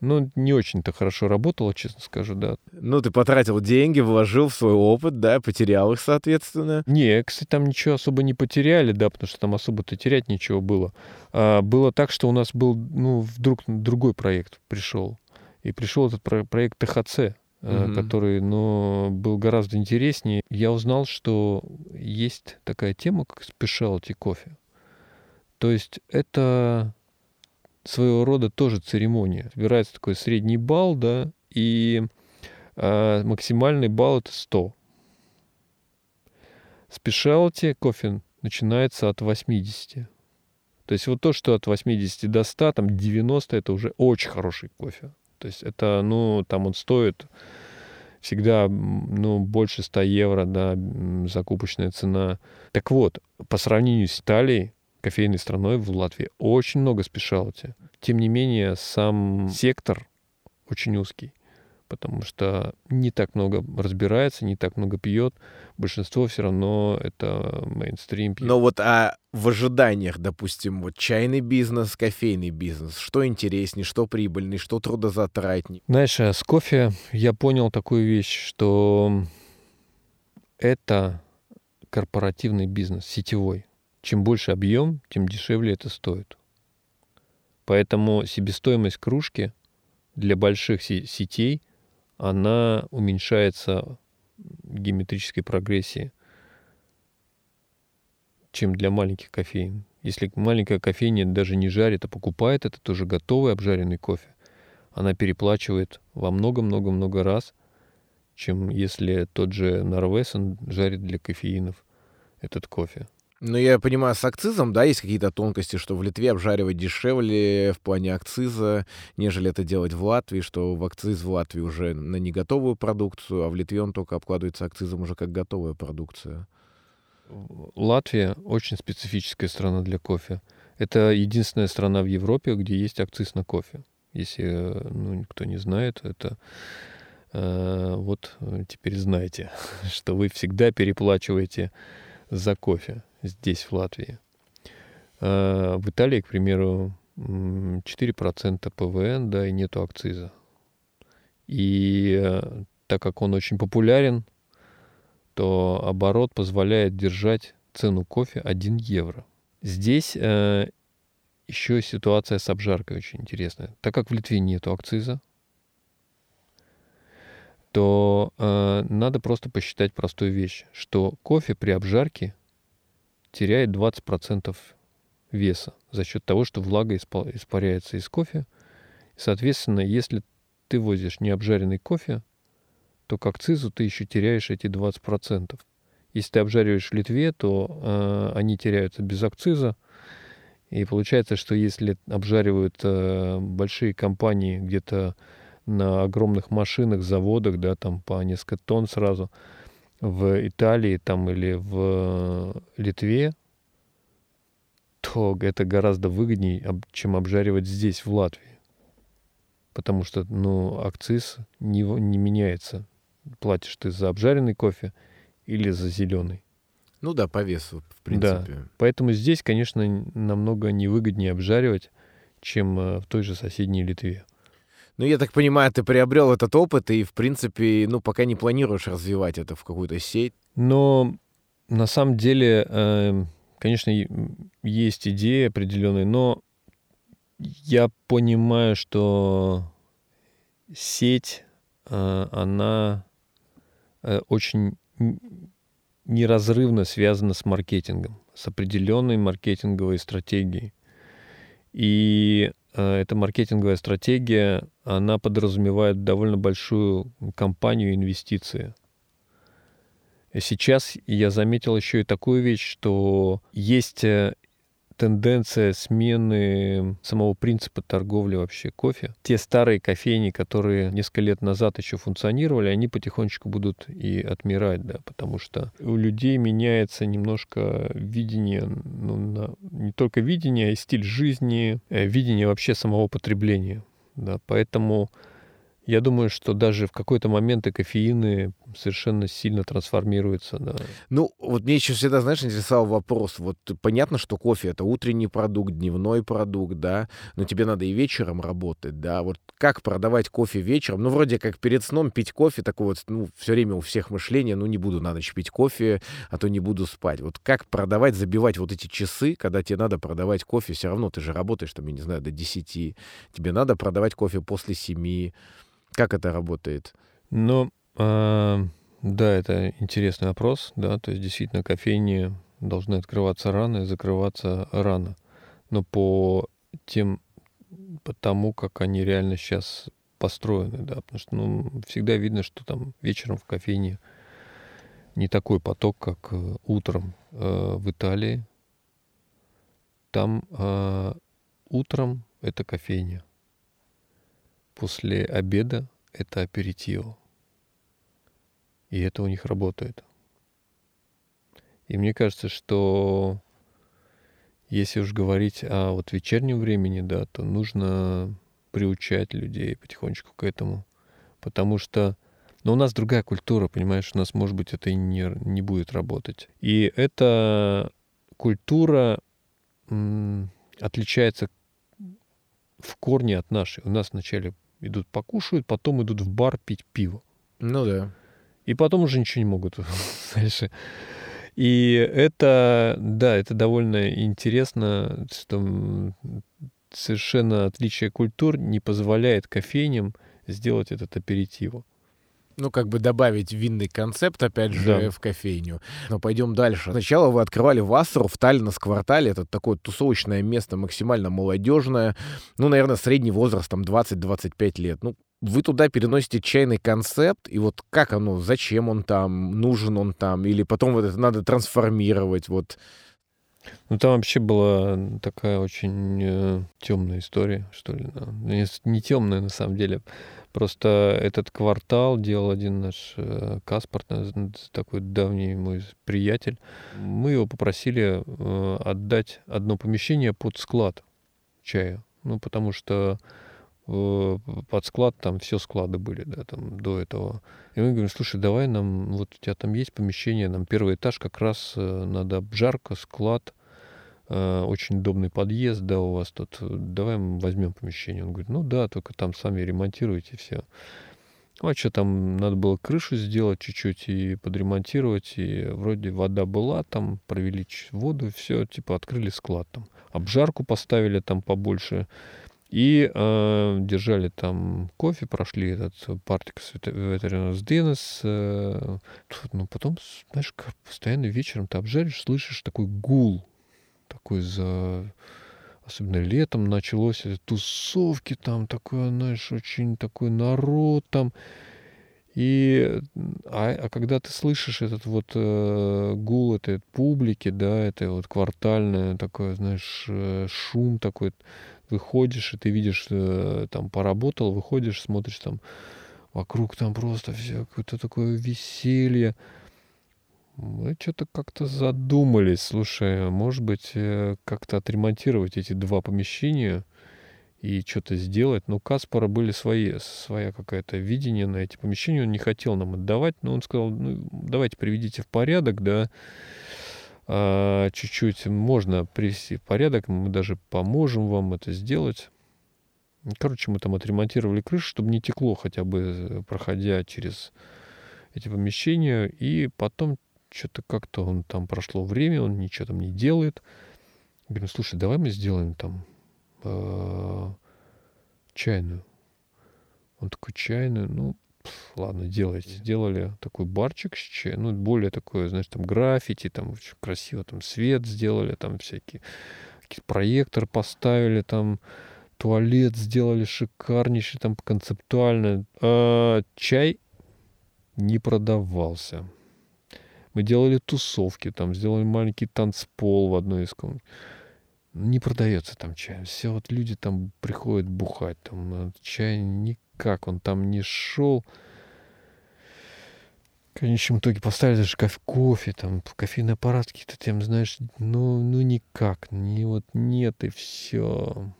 Ну, не очень-то хорошо работало, честно скажу, да. Ну, ты потратил деньги, вложил в свой опыт, да, потерял их, соответственно. Не, кстати, там ничего особо не потеряли, да, потому что там особо-то терять ничего было. А, было так, что у нас был, ну, вдруг другой проект пришел. И пришел этот про- проект ТХЦ, mm-hmm. который, ну, был гораздо интереснее. Я узнал, что есть такая тема, как спешалти кофе. То есть это своего рода тоже церемония. Собирается такой средний балл, да, и э, максимальный балл это 100. Спешалти кофе начинается от 80. То есть вот то, что от 80 до 100, там 90 это уже очень хороший кофе. То есть это, ну, там он стоит всегда, ну, больше 100 евро, да, закупочная цена. Так вот, по сравнению с Италией, кофейной страной в Латвии очень много спешалти. Тем не менее, сам сектор очень узкий, потому что не так много разбирается, не так много пьет. Большинство все равно это мейнстрим пьет. Но вот а в ожиданиях, допустим, вот чайный бизнес, кофейный бизнес, что интереснее, что прибыльнее, что трудозатратнее? Знаешь, а с кофе я понял такую вещь, что это корпоративный бизнес, сетевой чем больше объем, тем дешевле это стоит. Поэтому себестоимость кружки для больших сетей, она уменьшается в геометрической прогрессии, чем для маленьких кофеин. Если маленькая кофейня даже не жарит, а покупает это тоже готовый обжаренный кофе, она переплачивает во много-много-много раз, чем если тот же Норвесен жарит для кофеинов этот кофе. Ну, я понимаю, с акцизом, да, есть какие-то тонкости, что в Литве обжаривать дешевле в плане акциза, нежели это делать в Латвии, что в акциз в Латвии уже на неготовую продукцию, а в Литве он только обкладывается акцизом уже как готовая продукция. Латвия очень специфическая страна для кофе. Это единственная страна в Европе, где есть акциз на кофе. Если ну, кто не знает, это э, вот теперь знаете, что вы всегда переплачиваете за кофе здесь, в Латвии. А в Италии, к примеру, 4% ПВН, да, и нету акциза. И э, так как он очень популярен, то оборот позволяет держать цену кофе 1 евро. Здесь э, еще ситуация с обжаркой очень интересная. Так как в Литве нету акциза, то э, надо просто посчитать простую вещь, что кофе при обжарке теряет 20% веса за счет того, что влага испаряется из кофе. Соответственно, если ты возишь необжаренный кофе, то к акцизу ты еще теряешь эти 20%. Если ты обжариваешь в Литве, то э, они теряются без акциза. И получается, что если обжаривают э, большие компании где-то на огромных машинах, заводах, да, там по несколько тонн сразу в Италии там или в Литве, то это гораздо выгоднее, чем обжаривать здесь, в Латвии. Потому что, ну, акциз не, не меняется. Платишь ты за обжаренный кофе или за зеленый. Ну да, по весу, в принципе. Да. Поэтому здесь, конечно, намного невыгоднее обжаривать, чем э, в той же соседней Литве. Ну, я так понимаю, ты приобрел этот опыт и, в принципе, ну, пока не планируешь развивать это в какую-то сеть. Но на самом деле, э, конечно, есть идеи определенные, но я понимаю, что сеть, э, она э, очень неразрывно связана с маркетингом, с определенной маркетинговой стратегией. И эта маркетинговая стратегия, она подразумевает довольно большую компанию инвестиции. Сейчас я заметил еще и такую вещь, что есть э, тенденция смены самого принципа торговли вообще кофе. Те старые кофейни, которые несколько лет назад еще функционировали, они потихонечку будут и отмирать, да, потому что у людей меняется немножко видение, ну, на, не только видение, а и стиль жизни, э, видение вообще самого потребления. Да, поэтому Я думаю, что даже в какой-то момент и кофеины совершенно сильно трансформируются. Да. Ну, вот мне еще всегда, знаешь, интересовал вопрос. Вот понятно, что кофе — это утренний продукт, дневной продукт, да, но тебе надо и вечером работать, да. Вот как продавать кофе вечером? Ну, вроде как перед сном пить кофе, такое вот, ну, все время у всех мышление, ну, не буду на ночь пить кофе, а то не буду спать. Вот как продавать, забивать вот эти часы, когда тебе надо продавать кофе, все равно ты же работаешь, там, я не знаю, до 10, тебе надо продавать кофе после 7, как это работает? Ну, э, да, это интересный вопрос, да, то есть действительно кофейни должны открываться рано и закрываться рано, но по тем, по тому, как они реально сейчас построены, да, потому что, ну, всегда видно, что там вечером в кофейне не такой поток, как э, утром э, в Италии. Там э, утром это кофейня после обеда это аперитиво. И это у них работает. И мне кажется, что если уж говорить о вот вечернем времени, да, то нужно приучать людей потихонечку к этому. Потому что но у нас другая культура, понимаешь, у нас, может быть, это и не, не будет работать. И эта культура отличается в корне от нашей. У нас вначале идут покушают, потом идут в бар пить пиво. Ну да. И потом уже ничего не могут дальше. И это, да, это довольно интересно, что совершенно отличие культур не позволяет кофейням сделать этот аперитиво ну, как бы добавить винный концепт, опять же, да. в кофейню. Но пойдем дальше. Сначала вы открывали Вассеру в Таллинас квартале. Это такое тусовочное место, максимально молодежное. Ну, наверное, средний возраст там 20-25 лет. Ну, вы туда переносите чайный концепт, и вот как оно, зачем он там, нужен он там, или потом вот это надо трансформировать, вот... Ну, там вообще была такая очень э, темная история, что ли. Не, не темная, на самом деле. Просто этот квартал делал один наш э, Каспар, такой давний мой приятель. Мы его попросили э, отдать одно помещение под склад чая. Ну, потому что э, под склад там все склады были, да, там до этого. И мы говорим, слушай, давай нам, вот у тебя там есть помещение, нам первый этаж как раз надо обжарка, склад, очень удобный подъезд, да, у вас тут, давай мы возьмем помещение. Он говорит, ну да, только там сами ремонтируйте все. Ну, а что там, надо было крышу сделать чуть-чуть и подремонтировать, и вроде вода была, там провели воду, все, типа открыли склад там. Обжарку поставили там побольше, и э, держали там кофе, прошли этот партикс ветеринарс денес. Э, ну, потом, знаешь, постоянно вечером ты обжаришь, слышишь такой гул такой за... Особенно летом началось тусовки там, такое, знаешь, очень такой народ там. И, а, а когда ты слышишь этот вот э, гул этой публики, да, это вот квартальное такое, знаешь, э, шум такой, выходишь, и ты видишь, э, там поработал, выходишь, смотришь там вокруг там просто все какое-то такое веселье. Мы что-то как-то задумались. Слушай, может быть, э, как-то отремонтировать эти два помещения и что-то сделать. Но у Каспара были свои, своя какая-то видение на эти помещения. Он не хотел нам отдавать, но он сказал, ну, давайте приведите в порядок, да, а, чуть-чуть можно привести в порядок, мы даже поможем вам это сделать. Короче, мы там отремонтировали крышу, чтобы не текло хотя бы, э, проходя через эти помещения. И потом что-то как-то он там прошло время, он ничего там не делает. Говорим, слушай, давай мы сделаем там э, чайную. Он такой, чайную, ну, пф, ладно, делайте. Сделали такой барчик с чаем, ну, более такое, знаешь, там граффити, там очень красиво, там свет сделали, там всякие, проектор поставили, там туалет сделали шикарнейший, там концептуально. А чай не продавался. Мы делали тусовки, там сделали маленький танцпол в одной из комнат. Не продается там чай. Все вот люди там приходят бухать. Там чай никак, он там не шел. В конечном итоге поставили даже кофе, кофе там, кофейный аппарат какие-то тем, знаешь, ну, ну никак, не вот нет и все.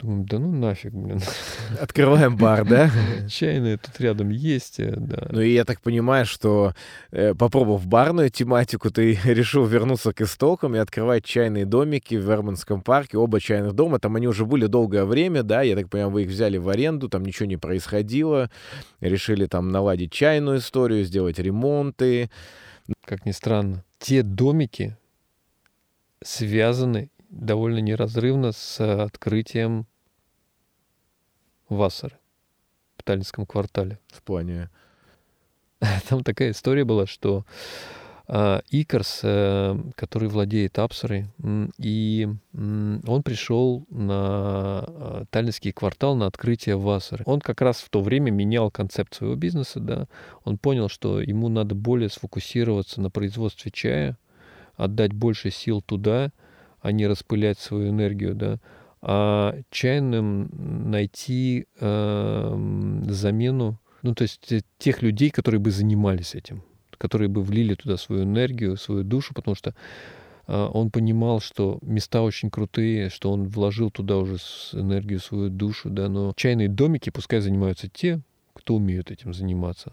Думаем, да ну нафиг, блин. Открываем бар, да? Чайная тут рядом есть, э, да. Ну и я так понимаю, что э, попробовав барную тематику, ты решил вернуться к истокам и открывать чайные домики в Верманском парке, оба чайных дома. Там они уже были долгое время, да, я так понимаю, вы их взяли в аренду, там ничего не происходило. Решили там наладить чайную историю, сделать ремонты. Как ни странно, те домики связаны довольно неразрывно с открытием Вассеры в Таллинском квартале. В плане... Там такая история была, что э, Икарс, э, который владеет Апсорой, и он пришел на э, Таллинский квартал на открытие Вассеры. Он как раз в то время менял концепт своего бизнеса, да. Он понял, что ему надо более сфокусироваться на производстве чая, отдать больше сил туда, а не распылять свою энергию, да, а чайным найти э, замену, ну, то есть тех людей, которые бы занимались этим, которые бы влили туда свою энергию, свою душу, потому что э, он понимал, что места очень крутые, что он вложил туда уже энергию, свою душу, да, но чайные домики пускай занимаются те, кто умеют этим заниматься.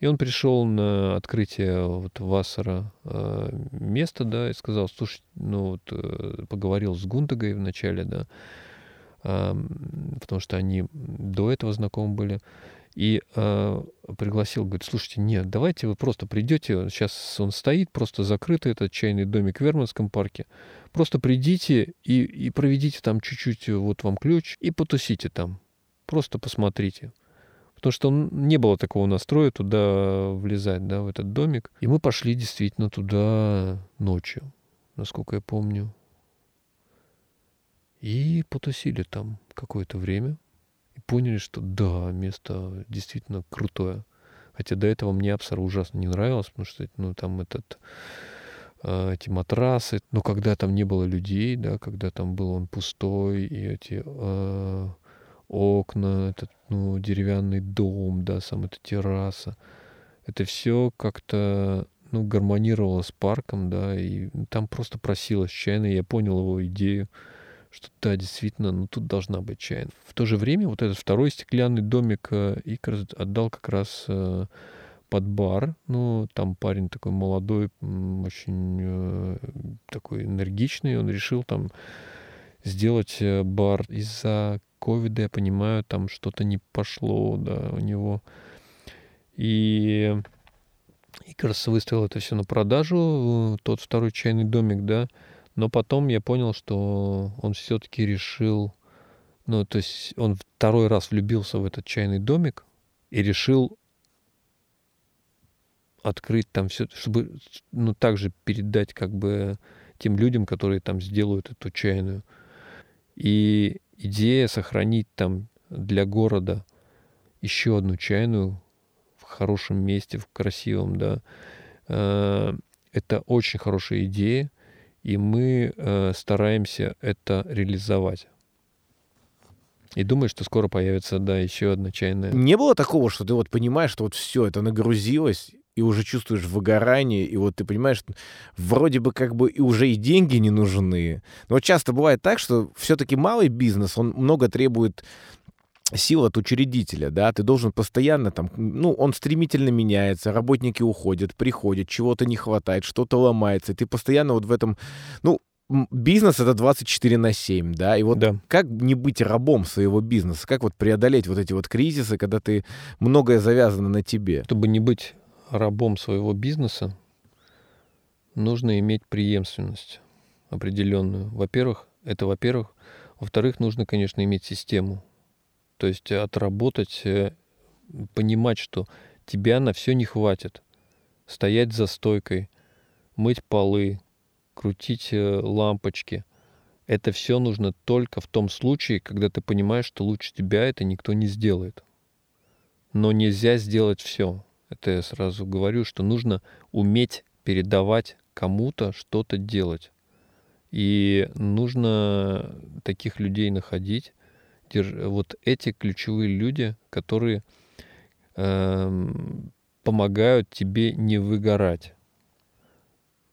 И он пришел на открытие вот Вассера э, места, да, и сказал, слушай, ну вот э, поговорил с Гундагой вначале, да, э, потому что они до этого знакомы были, и э, пригласил, говорит, слушайте, нет, давайте вы просто придете, сейчас он стоит, просто закрытый этот чайный домик в Верманском парке, просто придите и, и проведите там чуть-чуть, вот вам ключ, и потусите там, просто посмотрите. Потому что не было такого настроя туда влезать, да, в этот домик. И мы пошли действительно туда ночью, насколько я помню. И потусили там какое-то время. И поняли, что да, место действительно крутое. Хотя до этого мне Апсара ужасно не нравилось, потому что ну, там этот, э, эти матрасы. Но когда там не было людей, да, когда там был он пустой, и эти э, окна, этот ну, деревянный дом, да, сам эта терраса. Это все как-то ну, гармонировало с парком, да, и там просто просилось чайно, я понял его идею, что да, действительно, ну тут должна быть чайна. В то же время вот этот второй стеклянный домик э, Икар отдал как раз э, под бар. Ну, там парень такой молодой, очень э, такой энергичный, он решил там сделать бар из-за ковида, я понимаю, там что-то не пошло, да, у него. И Икарс выставил это все на продажу, тот второй чайный домик, да, но потом я понял, что он все-таки решил, ну, то есть он второй раз влюбился в этот чайный домик и решил открыть там все, чтобы, ну, также передать как бы тем людям, которые там сделают эту чайную. И идея сохранить там для города еще одну чайную в хорошем месте, в красивом, да, э, это очень хорошая идея, и мы э, стараемся это реализовать. И думаю, что скоро появится, да, еще одна чайная. Не было такого, что ты вот понимаешь, что вот все это нагрузилось, и уже чувствуешь выгорание, и вот ты понимаешь, вроде бы как бы и уже и деньги не нужны. Но вот часто бывает так, что все-таки малый бизнес, он много требует сил от учредителя, да, ты должен постоянно там, ну, он стремительно меняется, работники уходят, приходят, чего-то не хватает, что-то ломается, и ты постоянно вот в этом, ну, бизнес это 24 на 7, да, и вот да. как не быть рабом своего бизнеса, как вот преодолеть вот эти вот кризисы, когда ты многое завязано на тебе. Чтобы не быть рабом своего бизнеса, нужно иметь преемственность определенную. Во-первых, это во-первых. Во-вторых, нужно, конечно, иметь систему. То есть отработать, э, понимать, что тебя на все не хватит. Стоять за стойкой, мыть полы, крутить э, лампочки. Это все нужно только в том случае, когда ты понимаешь, что лучше тебя это никто не сделает. Но нельзя сделать все. Это я сразу говорю, что нужно уметь передавать кому-то что-то делать. И нужно таких людей находить. Вот эти ключевые люди, которые э, помогают тебе не выгорать.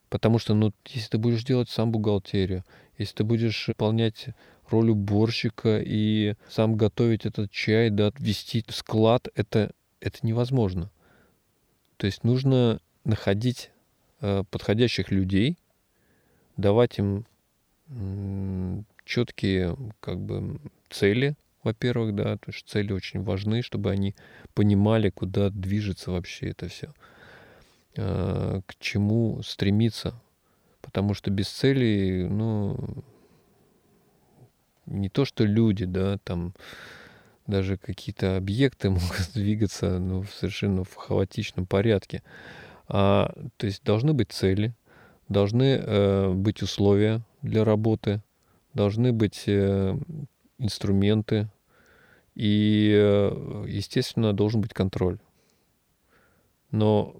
Потому что, ну, если ты будешь делать сам бухгалтерию, если ты будешь выполнять роль уборщика и сам готовить этот чай, да, вести склад, это, это невозможно. То есть нужно находить э, подходящих людей, давать им четкие как бы цели, во-первых, да, то есть цели очень важны, чтобы они понимали, куда движется вообще это все, э, к чему стремиться, потому что без цели, ну, не то что люди, да, там даже какие-то объекты могут двигаться ну, совершенно в хаотичном порядке. А, то есть должны быть цели, должны э, быть условия для работы, должны быть э, инструменты и, э, естественно, должен быть контроль. Но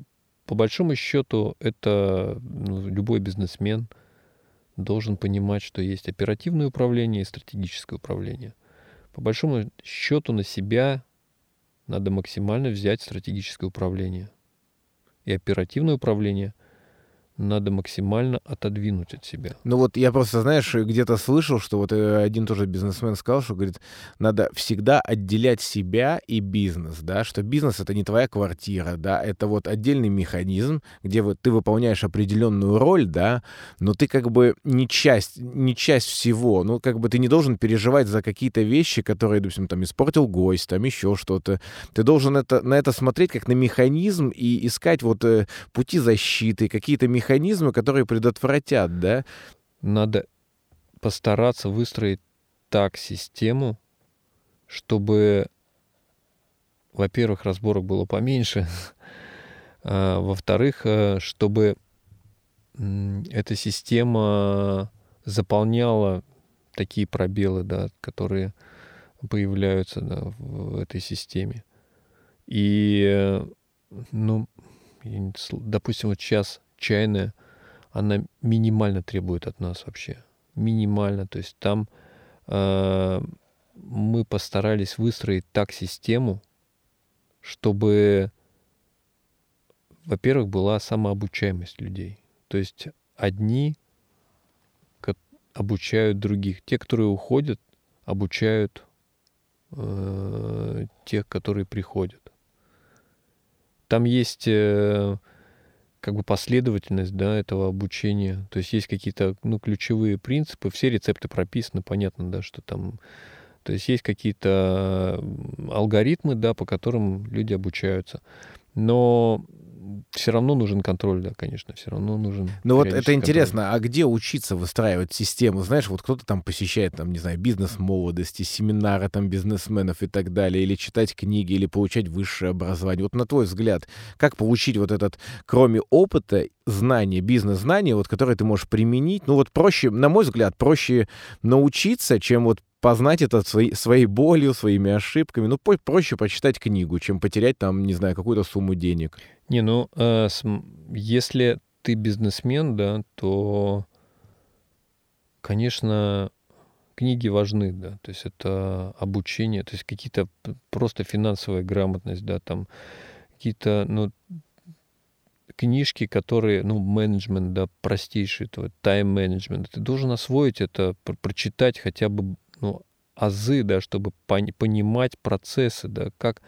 по большому счету это ну, любой бизнесмен должен понимать, что есть оперативное управление и стратегическое управление. По большому счету на себя надо максимально взять стратегическое управление. И оперативное управление – надо максимально отодвинуть от себя. Ну вот я просто, знаешь, где-то слышал, что вот э, один тоже бизнесмен сказал, что, говорит, надо всегда отделять себя и бизнес, да, что бизнес — это не твоя квартира, да, это вот отдельный механизм, где вот ты выполняешь определенную роль, да, но ты как бы не часть, не часть всего, ну как бы ты не должен переживать за какие-то вещи, которые, допустим, там испортил гость, там еще что-то. Ты должен это, на это смотреть как на механизм и искать вот э, пути защиты, какие-то механизмы, механизмы, которые предотвратят, да? Надо постараться выстроить так систему, чтобы, во-первых, разборок было поменьше, а, во-вторых, э, чтобы эта система заполняла такие пробелы, да, которые появляются да, в этой системе. И, э, ну, допустим, вот сейчас чайная, она минимально требует от нас вообще. Минимально. То есть там э, мы постарались выстроить так систему, чтобы, во-первых, была самообучаемость людей. То есть одни обучают других. Те, которые уходят, обучают э, тех, которые приходят. Там есть э, как бы последовательность да, этого обучения. То есть есть какие-то ну, ключевые принципы, все рецепты прописаны, понятно, да, что там... То есть есть какие-то алгоритмы, да, по которым люди обучаются. Но все равно нужен контроль, да, конечно, все равно нужен. Ну вот это интересно, контроль. а где учиться выстраивать систему? Знаешь, вот кто-то там посещает, там, не знаю, бизнес молодости, семинары там бизнесменов и так далее, или читать книги, или получать высшее образование. Вот на твой взгляд, как получить вот этот, кроме опыта, знания, бизнес-знания, вот, которые ты можешь применить? Ну вот проще, на мой взгляд, проще научиться, чем вот познать это своей, своей болью, своими ошибками. Ну, проще почитать книгу, чем потерять там, не знаю, какую-то сумму денег. Не, ну, э, если ты бизнесмен, да, то, конечно, книги важны, да, то есть это обучение, то есть какие-то просто финансовая грамотность, да, там какие-то, ну, книжки, которые, ну, менеджмент, да, простейший, то тайм-менеджмент, ты должен освоить это, прочитать хотя бы, ну, азы, да, чтобы понимать процессы, да, как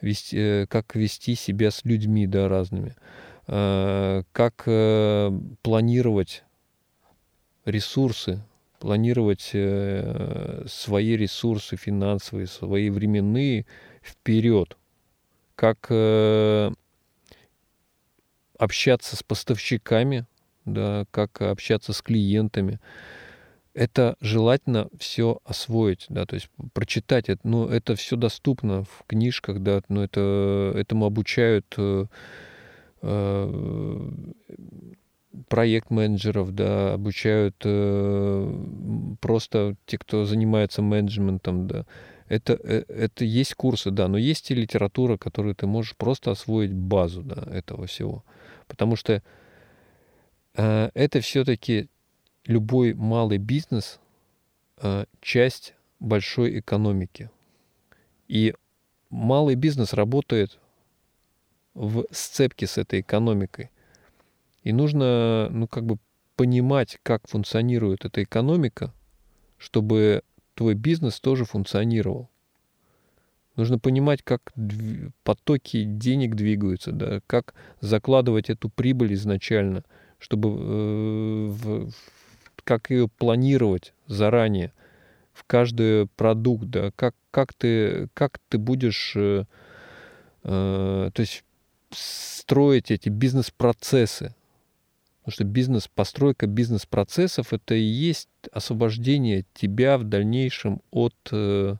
вести, э, как вести себя с людьми, да, разными, э, как э, планировать ресурсы, планировать свои ресурсы финансовые, свои временные вперед, как общаться с поставщиками, да, как общаться с клиентами, это желательно все освоить, да, то есть прочитать это, ну, это все доступно в книжках, да, но это, этому обучают э, э, проект-менеджеров, да, обучают э, просто те, кто занимается менеджментом, да. Это, э, это есть курсы, да, но есть и литература, которую ты можешь просто освоить базу, да, этого всего. Потому что э, это все-таки любой малый бизнес э, часть большой экономики. И малый бизнес работает в сцепке с этой экономикой. И нужно, ну, как бы понимать, как функционирует эта экономика, чтобы твой бизнес тоже функционировал. Нужно понимать, как потоки денег двигаются, да, как закладывать эту прибыль изначально, чтобы э, в, как ее планировать заранее в каждый продукт, да, как, как, ты, как ты будешь, э, э, то есть строить эти бизнес-процессы. Потому что бизнес, постройка бизнес-процессов это и есть освобождение тебя в дальнейшем от э,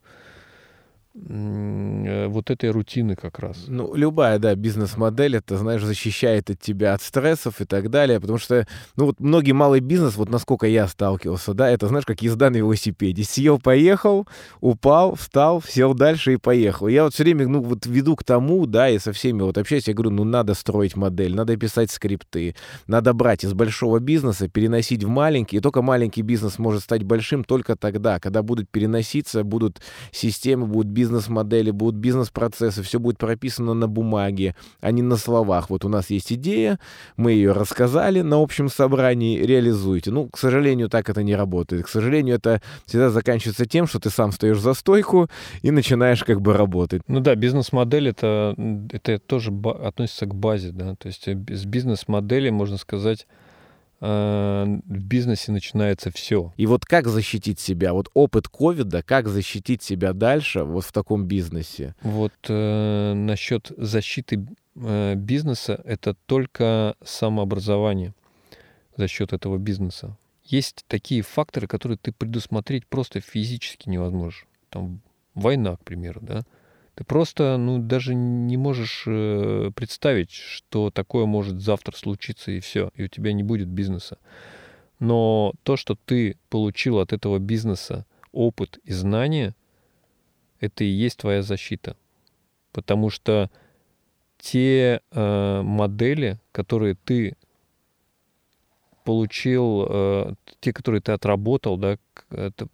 вот этой рутины как раз. Ну, любая, да, бизнес-модель, это, знаешь, защищает от тебя от стрессов и так далее, потому что, ну, вот многие малый бизнес, вот насколько я сталкивался, да, это, знаешь, как езда на велосипеде. Съел, поехал, упал, встал, сел дальше и поехал. Я вот все время, ну, вот веду к тому, да, и со всеми вот общаюсь, я говорю, ну, надо строить модель, надо писать скрипты, надо брать из большого бизнеса, переносить в маленький, и только маленький бизнес может стать большим только тогда, когда будут переноситься, будут системы, будут бизнес бизнес-модели, будут бизнес-процессы, все будет прописано на бумаге, а не на словах. Вот у нас есть идея, мы ее рассказали на общем собрании, реализуйте. Ну, к сожалению, так это не работает. К сожалению, это всегда заканчивается тем, что ты сам стоишь за стойку и начинаешь как бы работать. Ну да, бизнес-модель это, это тоже относится к базе, да, то есть с бизнес-модели, можно сказать, Э, в бизнесе начинается все. И вот как защитить себя? Вот опыт ковида, как защитить себя дальше вот в таком бизнесе? Вот э, насчет защиты э, бизнеса это только самообразование за счет этого бизнеса. Есть такие факторы, которые ты предусмотреть просто физически не возможешь. Там война, к примеру, да. Ты просто, ну, даже не можешь э, представить, что такое может завтра случиться и все, и у тебя не будет бизнеса. Но то, что ты получил от этого бизнеса опыт и знания, это и есть твоя защита. Потому что те э, модели, которые ты получил, э, те, которые ты отработал, да, это,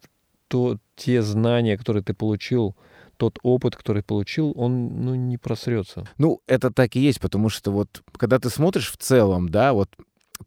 то, те знания, которые ты получил тот опыт, который получил, он ну, не просрется. Ну, это так и есть, потому что вот когда ты смотришь в целом, да, вот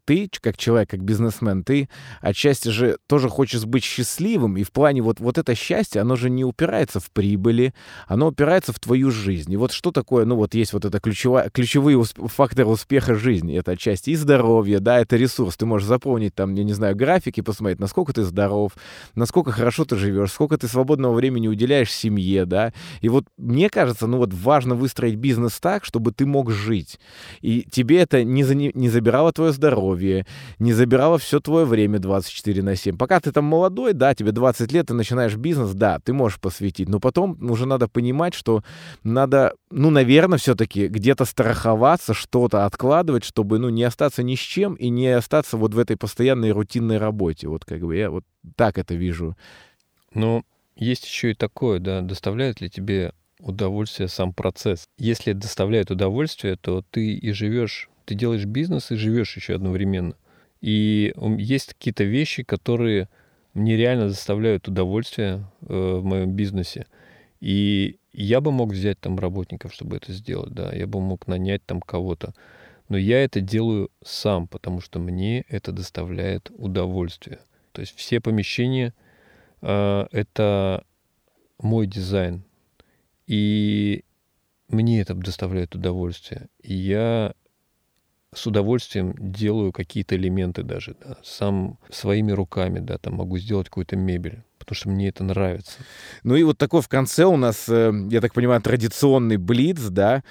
ты, как человек, как бизнесмен, ты отчасти же тоже хочешь быть счастливым, и в плане вот, вот это счастье, оно же не упирается в прибыли, оно упирается в твою жизнь. И вот что такое, ну вот есть вот это ключевая, ключевые усп- факторы успеха жизни, это отчасти и здоровье, да, это ресурс, ты можешь запомнить там, я не знаю, графики, посмотреть, насколько ты здоров, насколько хорошо ты живешь, сколько ты свободного времени уделяешь семье, да, и вот мне кажется, ну вот важно выстроить бизнес так, чтобы ты мог жить, и тебе это не, за, не забирало твое здоровье, здоровье, не забирала все твое время 24 на 7. Пока ты там молодой, да, тебе 20 лет, ты начинаешь бизнес, да, ты можешь посвятить, но потом уже надо понимать, что надо, ну, наверное, все-таки где-то страховаться, что-то откладывать, чтобы, ну, не остаться ни с чем и не остаться вот в этой постоянной рутинной работе. Вот как бы я вот так это вижу. Ну, есть еще и такое, да, доставляет ли тебе удовольствие сам процесс. Если доставляет удовольствие, то ты и живешь ты делаешь бизнес и живешь еще одновременно. И есть какие-то вещи, которые мне реально заставляют удовольствие э, в моем бизнесе. И я бы мог взять там работников, чтобы это сделать, да, я бы мог нанять там кого-то. Но я это делаю сам, потому что мне это доставляет удовольствие. То есть все помещения э, это мой дизайн. И мне это доставляет удовольствие. И я с удовольствием делаю какие-то элементы даже, да, сам своими руками, да, там могу сделать какую-то мебель потому что мне это нравится. Ну и вот такой в конце у нас, э, я так понимаю, традиционный блиц, да,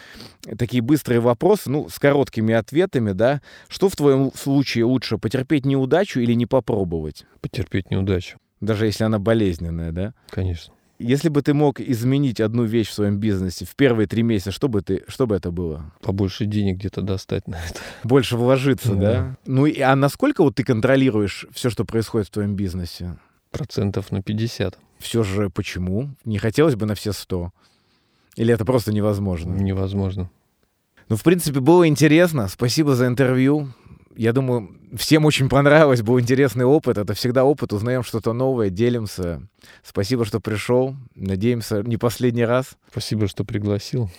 такие быстрые вопросы, ну, с короткими ответами, да. Что в твоем случае лучше, потерпеть неудачу или не попробовать? Потерпеть неудачу. Даже если она болезненная, да? Конечно. Если бы ты мог изменить одну вещь в своем бизнесе в первые три месяца, что бы, ты, что бы это было? Побольше денег где-то достать на это. Больше вложиться, да? да? Ну, и, а насколько вот ты контролируешь все, что происходит в твоем бизнесе? Процентов на 50. Все же почему? Не хотелось бы на все 100? Или это просто невозможно? Невозможно. Ну, в принципе, было интересно. Спасибо за интервью я думаю, всем очень понравилось, был интересный опыт. Это всегда опыт, узнаем что-то новое, делимся. Спасибо, что пришел. Надеемся, не последний раз. Спасибо, что пригласил.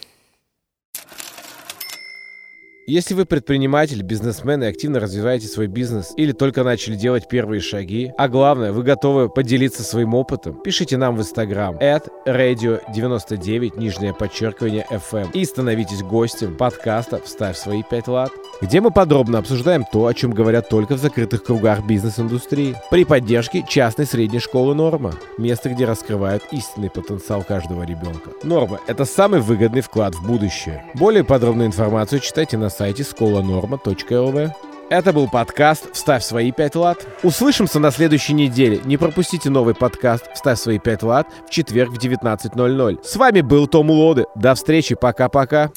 Если вы предприниматель, бизнесмен и активно развиваете свой бизнес или только начали делать первые шаги, а главное, вы готовы поделиться своим опытом, пишите нам в Instagram at radio99, нижнее подчеркивание FM и становитесь гостем подкаста «Вставь свои 5 лат», где мы подробно обсуждаем то, о чем говорят только в закрытых кругах бизнес-индустрии, при поддержке частной средней школы «Норма», место, где раскрывают истинный потенциал каждого ребенка. «Норма» — это самый выгодный вклад в будущее. Более подробную информацию читайте на сайте сколаnorma.lv. Это был подкаст «Вставь свои 5 лат». Услышимся на следующей неделе. Не пропустите новый подкаст «Вставь свои 5 лат» в четверг в 19.00. С вами был Том Лоды. До встречи. Пока-пока.